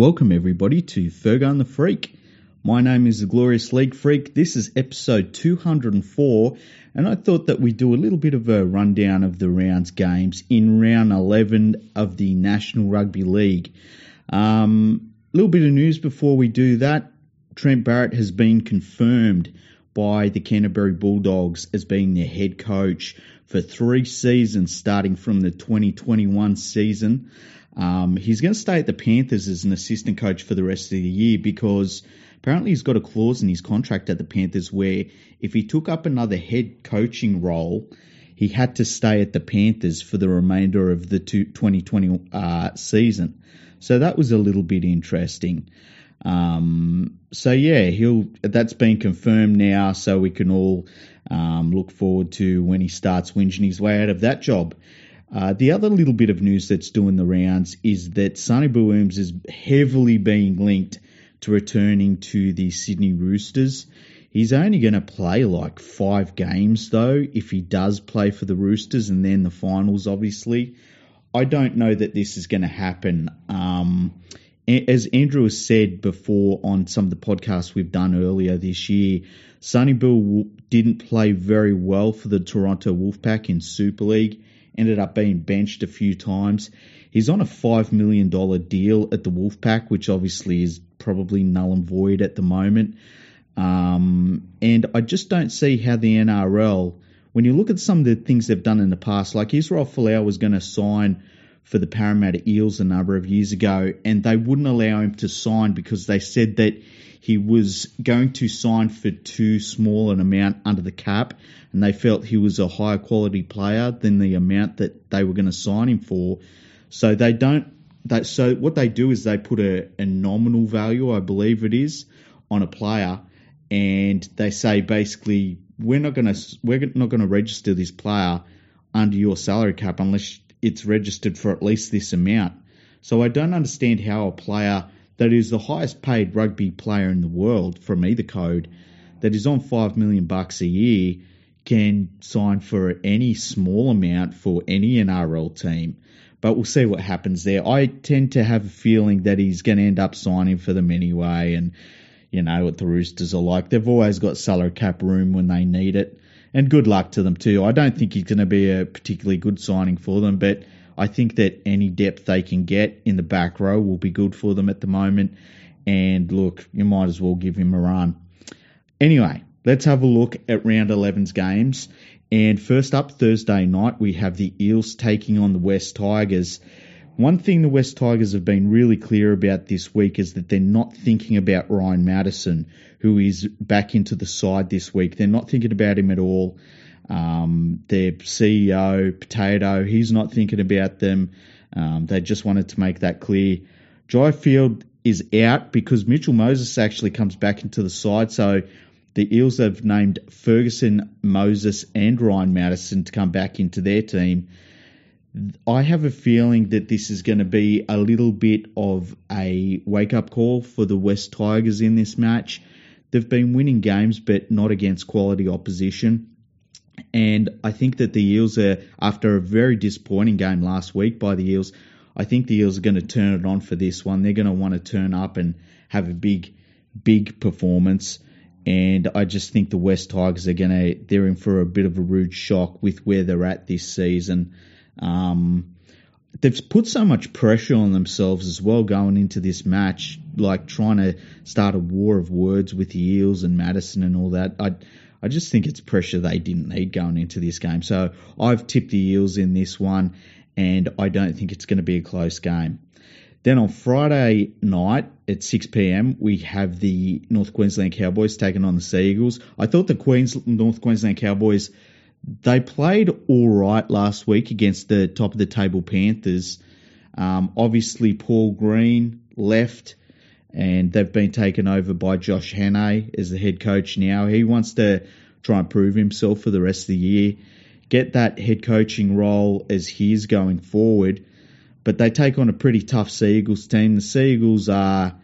Welcome, everybody, to Fergo and the Freak. My name is the Glorious League Freak. This is episode 204, and I thought that we'd do a little bit of a rundown of the rounds games in round 11 of the National Rugby League. A um, little bit of news before we do that. Trent Barrett has been confirmed by the Canterbury Bulldogs as being their head coach for three seasons starting from the 2021 season. Um, he's going to stay at the Panthers as an assistant coach for the rest of the year because apparently he's got a clause in his contract at the Panthers where if he took up another head coaching role, he had to stay at the Panthers for the remainder of the 2020 uh, season. So that was a little bit interesting. Um, so yeah, he'll that's been confirmed now, so we can all um, look forward to when he starts whinging his way out of that job. Uh, the other little bit of news that's doing the rounds is that Sonny Williams is heavily being linked to returning to the Sydney Roosters. He's only going to play like five games though, if he does play for the Roosters and then the finals, obviously. I don't know that this is going to happen. Um, as Andrew has said before on some of the podcasts we've done earlier this year, Sonny Bill didn't play very well for the Toronto Wolfpack in Super League ended up being benched a few times. He's on a $5 million deal at the Wolfpack, which obviously is probably null and void at the moment. Um, and I just don't see how the NRL, when you look at some of the things they've done in the past, like Israel Folau was going to sign for the Parramatta Eels a number of years ago, and they wouldn't allow him to sign because they said that he was going to sign for too small an amount under the cap, and they felt he was a higher quality player than the amount that they were going to sign him for. So they don't. They, so what they do is they put a, a nominal value, I believe it is, on a player, and they say basically we're not going to we're not going to register this player under your salary cap unless it's registered for at least this amount. So I don't understand how a player that is the highest paid rugby player in the world from either code that is on five million bucks a year can sign for any small amount for any NRL team. But we'll see what happens there. I tend to have a feeling that he's going to end up signing for them anyway. And you know what the Roosters are like. They've always got salary cap room when they need it. And good luck to them too. I don't think he's going to be a particularly good signing for them, but I think that any depth they can get in the back row will be good for them at the moment. And look, you might as well give him a run. Anyway, let's have a look at round 11's games. And first up, Thursday night, we have the Eels taking on the West Tigers. One thing the West Tigers have been really clear about this week is that they're not thinking about Ryan Matterson, who is back into the side this week. They're not thinking about him at all. Um, their CEO, Potato, he's not thinking about them. Um, they just wanted to make that clear. Jai Field is out because Mitchell Moses actually comes back into the side. So the Eels have named Ferguson, Moses, and Ryan Matterson to come back into their team. I have a feeling that this is going to be a little bit of a wake up call for the West Tigers in this match. They've been winning games, but not against quality opposition. And I think that the Eels are, after a very disappointing game last week by the Eels, I think the Eels are going to turn it on for this one. They're going to want to turn up and have a big, big performance. And I just think the West Tigers are going to, they're in for a bit of a rude shock with where they're at this season. Um, they've put so much pressure on themselves as well going into this match, like trying to start a war of words with the Eels and Matterson and all that. I, I just think it's pressure they didn't need going into this game. So I've tipped the Eels in this one, and I don't think it's going to be a close game. Then on Friday night at 6 p.m., we have the North Queensland Cowboys taking on the Sea Eagles. I thought the Queens, North Queensland Cowboys, they played all right last week against the top of the table Panthers. Um, obviously, Paul Green left and they've been taken over by Josh Hannay as the head coach now. He wants to try and prove himself for the rest of the year, get that head coaching role as his going forward. But they take on a pretty tough Seagulls team. The Seagulls are,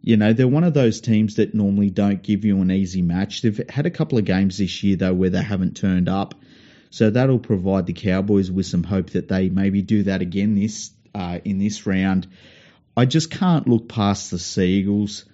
you know, they're one of those teams that normally don't give you an easy match. They've had a couple of games this year, though, where they haven't turned up. So that'll provide the Cowboys with some hope that they maybe do that again this uh, in this round I just can't look past the Seagulls.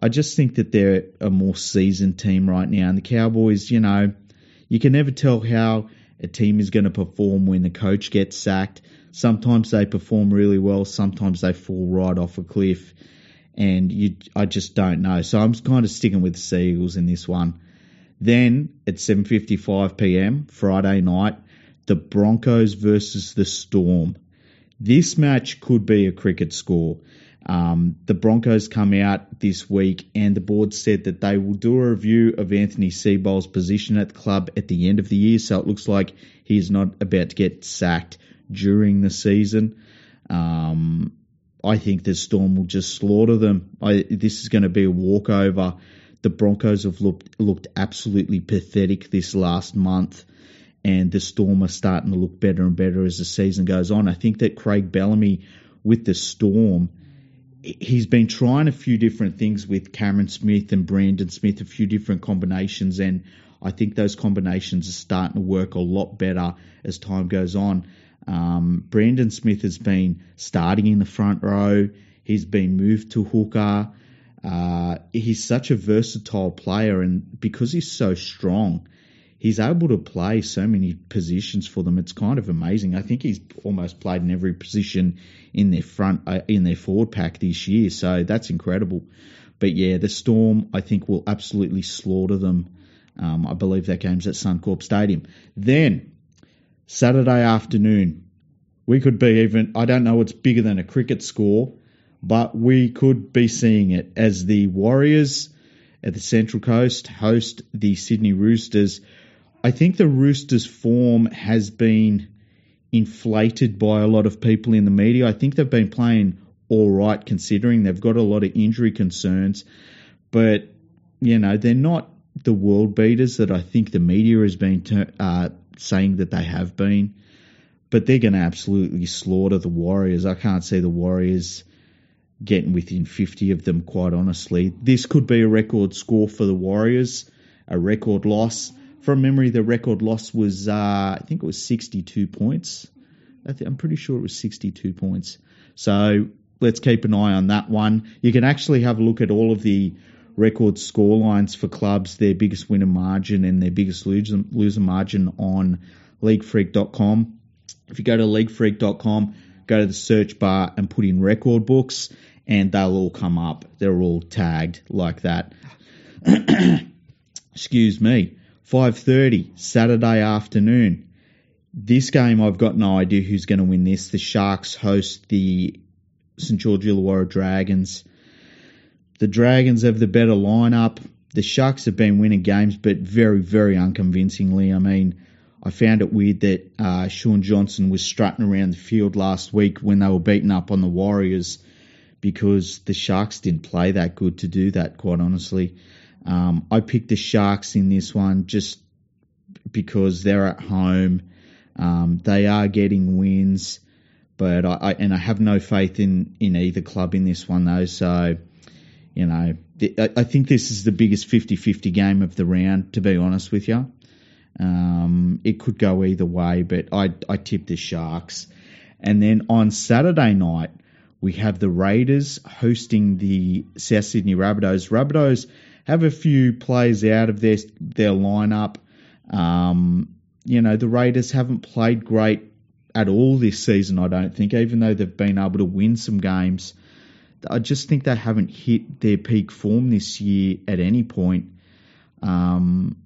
I just think that they're a more seasoned team right now. And the Cowboys, you know, you can never tell how a team is going to perform when the coach gets sacked. Sometimes they perform really well, sometimes they fall right off a cliff. And you, I just don't know. So I'm kind of sticking with the Seagulls in this one. Then at 7:55 p.m. Friday night, the Broncos versus the Storm. This match could be a cricket score. Um, the Broncos come out this week, and the board said that they will do a review of Anthony Seibold's position at the club at the end of the year. So it looks like he's not about to get sacked during the season. Um, I think the Storm will just slaughter them. I, this is going to be a walkover. The Broncos have looked looked absolutely pathetic this last month, and the Storm are starting to look better and better as the season goes on. I think that Craig Bellamy with the Storm he's been trying a few different things with Cameron Smith and Brandon Smith, a few different combinations, and I think those combinations are starting to work a lot better as time goes on. Um, Brandon Smith has been starting in the front row. He's been moved to hooker. Uh, he's such a versatile player, and because he's so strong, he's able to play so many positions for them. It's kind of amazing. I think he's almost played in every position in their front uh, in their forward pack this year. So that's incredible. But yeah, the Storm I think will absolutely slaughter them. Um, I believe that game's at Suncorp Stadium. Then Saturday afternoon, we could be even. I don't know what's bigger than a cricket score, but we could be seeing it as the Warriors at the Central Coast host the Sydney Roosters I think the Roosters' form has been inflated by a lot of people in the media. I think they've been playing all right considering they've got a lot of injury concerns, but you know they're not the world beaters that I think the media has been ter- uh, saying that they have been. But they're going to absolutely slaughter the Warriors. I can't see the Warriors getting within 50 of them, quite honestly. This could be a record score for the Warriors, a record loss from memory, the record loss was, uh, I think it was 62 points. I am pretty sure it was 62 points. So let's keep an eye on that one. You can actually have a look at all of the record score lines for clubs, their biggest winner margin and their biggest loser, loser margin on leaguefreak.com. If you go to leaguefreak.com, go to the search bar and put in record books, and they'll all come up. They're all tagged like that. Excuse me. 5.30 Saturday afternoon. This game, I've got no idea who's going to win this. The Sharks host the St. George Illawarra Dragons. The Dragons have the better lineup. The Sharks have been winning games, but very, very unconvincingly. I mean, I found it weird that uh, Shaun Johnson was strutting around the field last week when they were beaten up on the Warriors because the Sharks didn't play that good to do that, quite honestly. Um, I picked the Sharks in this one just because they're at home. Um, they are getting wins, but I, I, and I have no faith in in either club in this one though. So you know, I, I think this is the biggest 50-50 game of the round. To be honest with you, um, it could go either way, but I I tip the Sharks. And then on Saturday night, we have the Raiders hosting the South Sydney Rabbitohs. Rabbitohs have a few plays out of their their lineup. Um, you know, the Raiders haven't played great at all this season. I don't think, even though they've been able to win some games. I just think they haven't hit their peak form this year at any point. Um,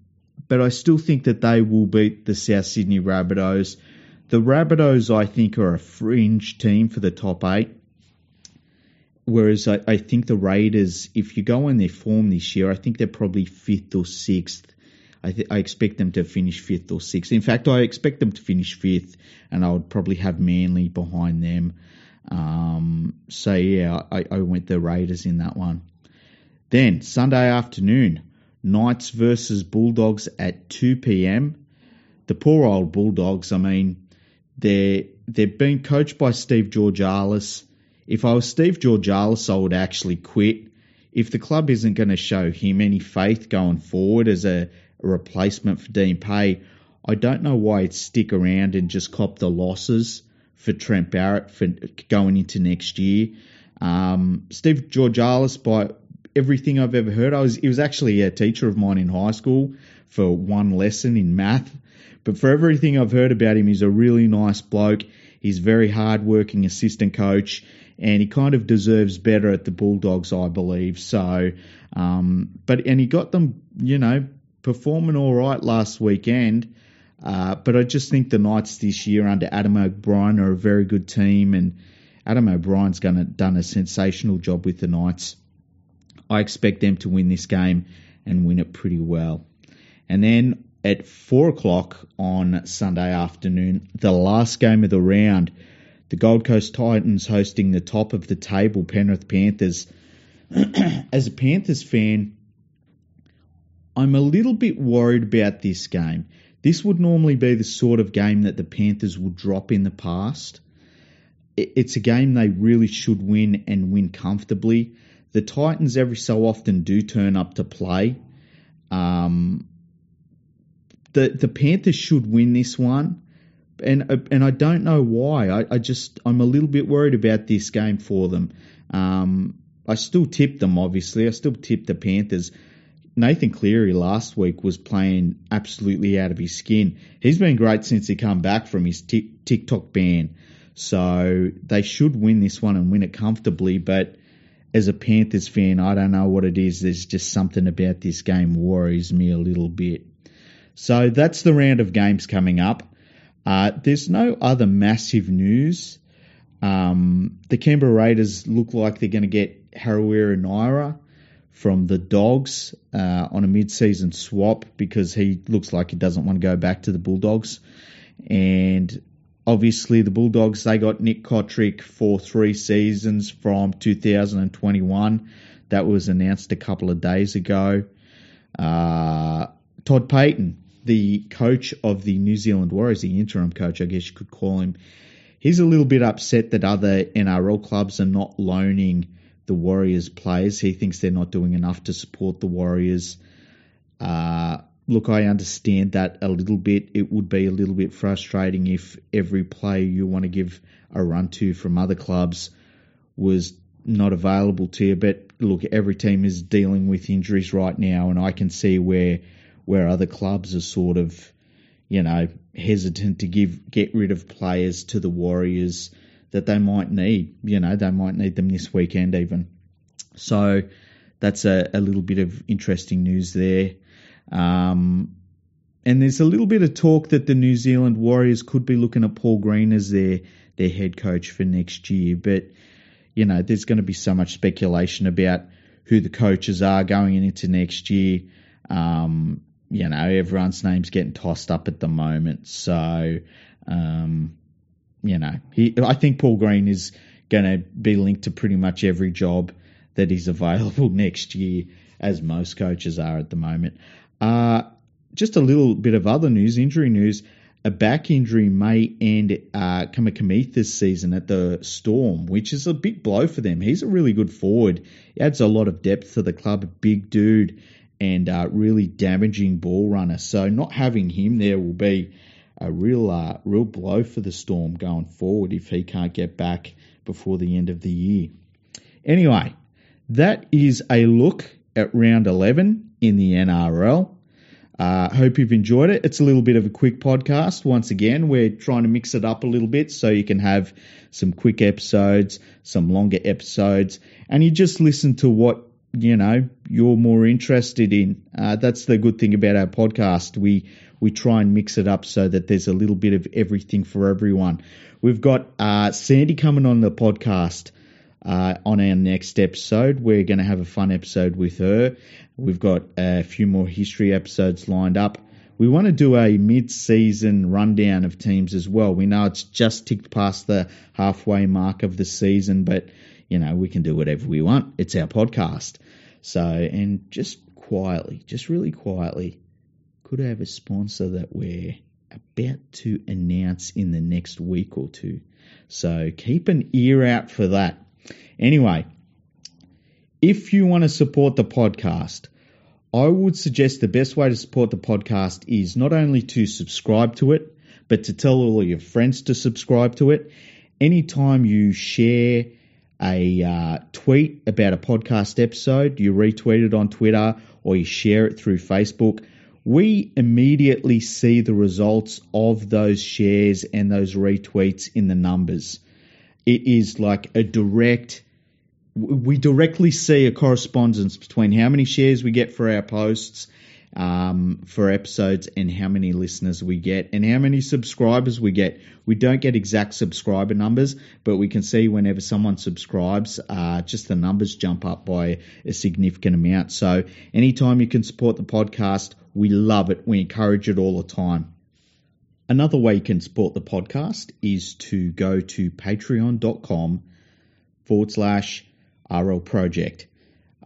but I still think that they will beat the South Sydney Rabbitohs. The Rabbitohs, I think, are a fringe team for the top eight. Whereas I, I, think the Raiders, if you go on their form this year, I think they're probably fifth or sixth. I, th- I expect them to finish fifth or sixth. In fact, I expect them to finish fifth, and I would probably have Manly behind them. Um, so yeah, I, I went the Raiders in that one. Then Sunday afternoon, Knights versus Bulldogs at 2 p.m. The poor old Bulldogs. I mean, they're they've been coached by Steve Georgalis if I was Steve Georgalis, I would actually quit. If the club isn't going to show him any faith going forward as a, a replacement for Dean Pay, I don't know why he'd stick around and just cop the losses for Trent Barrett for going into next year. Um, Steve Georgalis, by everything I've ever heard, I was he was actually a teacher of mine in high school for one lesson in math. But for everything I've heard about him, he's a really nice bloke. He's very hard-working assistant coach, and he kind of deserves better at the Bulldogs, I believe. So, um, but and he got them, you know, performing all right last weekend. Uh, but I just think the Knights this year under Adam O'Brien are a very good team, and Adam O'Brien's gonna, done a sensational job with the Knights. I expect them to win this game and win it pretty well. And then at four o'clock on Sunday afternoon, the last game of the round, the Gold Coast Titans hosting the top of the table Penrith Panthers. As a Panthers fan, I'm a little bit worried about this game. This would normally be the sort of game that the Panthers would drop in the past. It's a game they really should win and win comfortably. The Titans every so often do turn up to play. Um, the the Panthers should win this one, and and I don't know why. I, I just I'm a little bit worried about this game for them. Um, I still tip them, obviously. I still tip the Panthers. Nathan Cleary last week was playing absolutely out of his skin. He's been great since he come back from his TikTok ban. So they should win this one and win it comfortably. But as a Panthers fan, I don't know what it is. There's just something about this game worries me a little bit. So that's the round of games coming up. Uh, there's no other massive news. Um, the Canberra Raiders look like they're going to get Harawira Naera from the Dogs uh, on a mid-season swap because he looks like he doesn't want to go back to the Bulldogs. And obviously, the Bulldogs they got Nick Cotric for three seasons from 2021. That was announced a couple of days ago. Uh, Todd Payten the coach of the New Zealand Warriors, the interim coach, I guess you could call him, he's a little bit upset that other NRL clubs are not loaning the Warriors players. He thinks they're not doing enough to support the Warriors. Uh, look, I understand that a little bit. It would be a little bit frustrating if every player you want to give a run to from other clubs was not available to you. But look, every team is dealing with injuries right now, and I can see where where other clubs are sort of, you know, hesitant to give get rid of players to the Warriors that they might need. You know, they might need them this weekend even. So that's a, a little bit of interesting news there. Um, and there's a little bit of talk that the New Zealand Warriors could be looking at Paul Green as their their head coach for next year. But you know, there's going to be so much speculation about who the coaches are going into next year. Um, you know, everyone's name's getting tossed up at the moment. So, um, you know, he, I think Paul Green is going to be linked to pretty much every job that is available next year, as most coaches are at the moment. Uh, just a little bit of other news, injury news. A back injury may end uh, Kamikamica this season at the Storm, which is a big blow for them. He's a really good forward. He adds a lot of depth to the club, a big dude and uh, really damaging ball runner. So not having him there will be a real uh, real blow for the Storm going forward if he can't get back before the end of the year. Anyway, that is a look at round 11 in the NRL. Uh, hope you've enjoyed it. It's a little bit of a quick podcast. Once again, we're trying to mix it up a little bit so you can have some quick episodes, some longer episodes, and you just listen to what you know you're more interested in. Uh, that's the good thing about our podcast. We we try and mix it up so that there's a little bit of everything for everyone. We've got uh, Sandy coming on the podcast uh, on our next episode. We're going to have a fun episode with her. We've got a few more history episodes lined up. We want to do a mid-season rundown of teams as well. We know it's just ticked past the halfway mark of the season, but you know, we can do whatever we want. It's our podcast. So, and just quietly, just really quietly, could have a sponsor that we're about to announce in the next week or two. So keep an ear out for that. Anyway, if you want to support the podcast, I would suggest the best way to support the podcast is not only to subscribe to it, but to tell all your friends to subscribe to it. Anytime you share a uh, tweet about a podcast episode, you retweet it on Twitter or you share it through Facebook, we immediately see the results of those shares and those retweets in the numbers. It is like a direct, we directly see a correspondence between how many shares we get for our posts um, for episodes and how many listeners we get and how many subscribers we get. We don't get exact subscriber numbers, but we can see whenever someone subscribes, uh, just the numbers jump up by a significant amount. So anytime you can support the podcast, we love it. We encourage it all the time. Another way you can support the podcast is to go to patreon.com forward slash RL Project.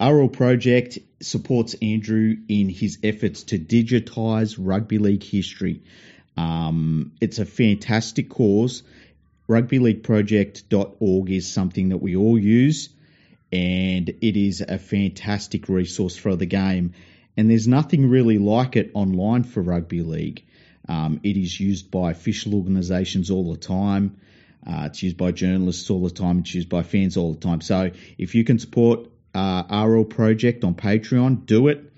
RL Project supports Andrew in his efforts to digitise rugby league history. Um, it's a fantastic cause. RugbyLeagueProject.org is something that we all use, and it is a fantastic resource for the game. And there's nothing really like it online for rugby league. Um, it is used by official organisations all the time. Uh, it's used by journalists all the time. It's used by fans all the time. So if you can support uh, RL Project on Patreon, do it.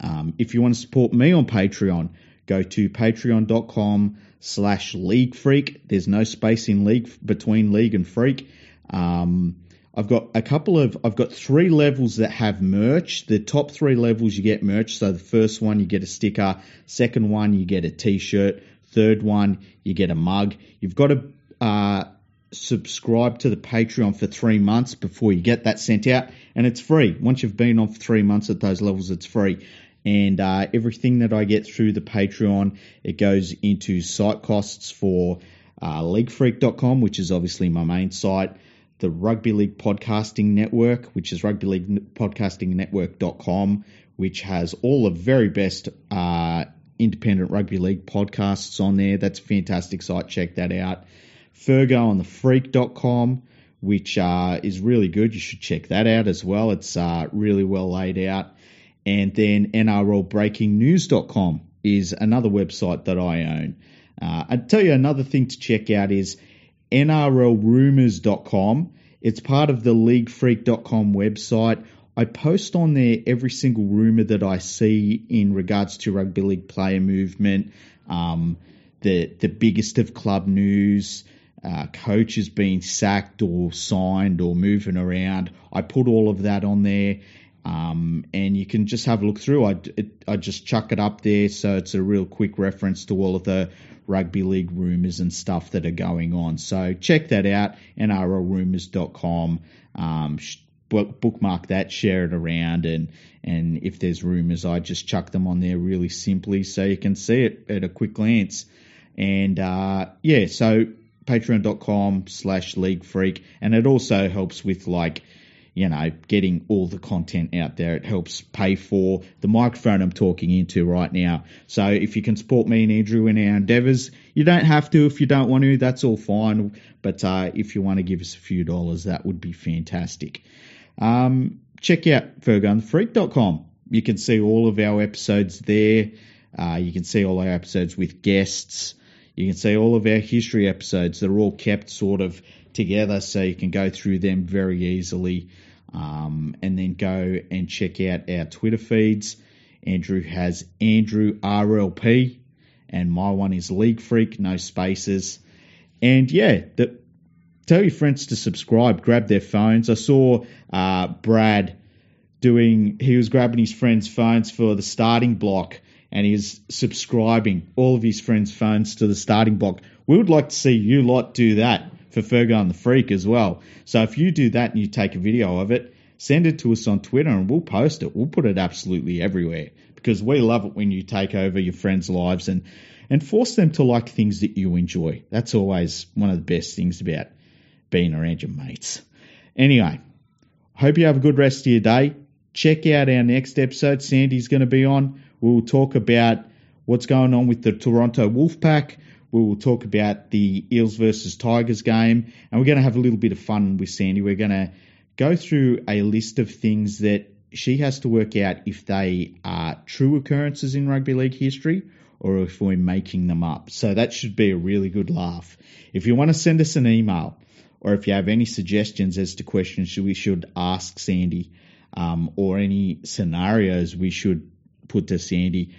Um, if you want to support me on Patreon, go to patreon.com slash league freak. There's no space in league between league and freak. Um, I've got a couple of, I've got three levels that have merch. The top three levels you get merch. So the first one you get a sticker, second one you get a t-shirt, third one you get a mug. You've got to uh, subscribe to the Patreon for three months before you get that sent out, and it's free. Once you've been on for three months at those levels, it's free. And uh, everything that I get through the Patreon, it goes into site costs for uh, leaguefreak.com, which is obviously my main site, the Rugby League Podcasting Network, which is rugbyleaguepodcastingnetwork.com, which has all the very best uh, independent rugby league podcasts on there. That's a fantastic site. Check that out. FergoandTheFreak.com, which uh, is really good. You should check that out as well. It's uh, really well laid out. And then NRLBreakingNews.com is another website that I own. Uh, I'd tell you another thing to check out is NRLRumors.com. It's part of the LeagueFreak.com website. I post on there every single rumor that I see in regards to rugby league player movement, um, the the biggest of club news, uh, coaches being sacked or signed or moving around. I put all of that on there. Um, and you can just have a look through. I, it, I just chuck it up there, so it's a real quick reference to all of the rugby league rumours and stuff that are going on. So check that out, nrlrumours.com. Um, bookmark that, share it around, and and if there's rumours, I just chuck them on there really simply so you can see it at a quick glance. And uh, yeah, so patreon.com slash league freak and it also helps with like you know getting all the content out there. It helps pay for the microphone i'm talking into right now. So if you can support me and andrew in our endeavors you don't have to if you don't want to. That's all fine. But uh, if you want to give us a few dollars that would be fantastic. Um, check out fergoandthefreak.com you can see all of our episodes there. Uh, you can see all our episodes with guests you can see all of our history episodes. They're all kept sort of together so you can go through them very easily. Um, and then go and check out our Twitter feeds. Andrew has Andrew RLP, and my one is League Freak, no spaces. And yeah, the, tell your friends to subscribe, grab their phones. I saw uh, Brad doing, he was grabbing his friends' phones for the starting block and he's subscribing all of his friends' phones to the starting block. We would like to see you lot do that for Fergo and the Freak as well. So if you do that and you take a video of it, send it to us on Twitter and we'll post it. We'll put it absolutely everywhere because we love it when you take over your friends' lives and, and force them to like things that you enjoy. That's always one of the best things about being around your mates. Anyway, hope you have a good rest of your day. Check out our next episode. Sandy's going to be on. We will talk about what's going on with the Toronto Wolfpack. We will talk about the Eels versus Tigers game, and we're going to have a little bit of fun with Sandy. We're going to go through a list of things that she has to work out if they are true occurrences in rugby league history or if we're making them up. So that should be a really good laugh. If you want to send us an email, or if you have any suggestions as to questions we should ask Sandy um, or any scenarios we should put to Sandy,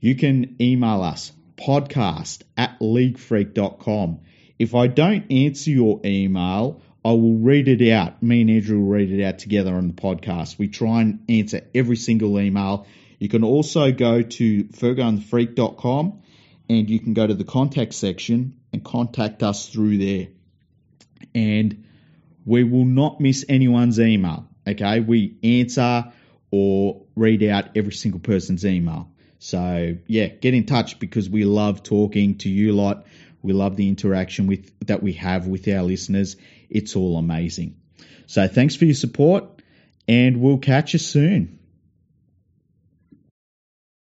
you can email us podcast at leaguefreak.com. If I don't answer your email, I will read it out. Me and Andrew will read it out together on the podcast. We try and answer every single email. You can also go to fergoandthefreak.com and you can go to the contact section and contact us through there. And we will not miss anyone's email. Okay, we answer or read out every single person's email. So yeah, get in touch because we love talking to you lot. We love the interaction with that we have with our listeners. It's all amazing. So thanks for your support and we'll catch you soon.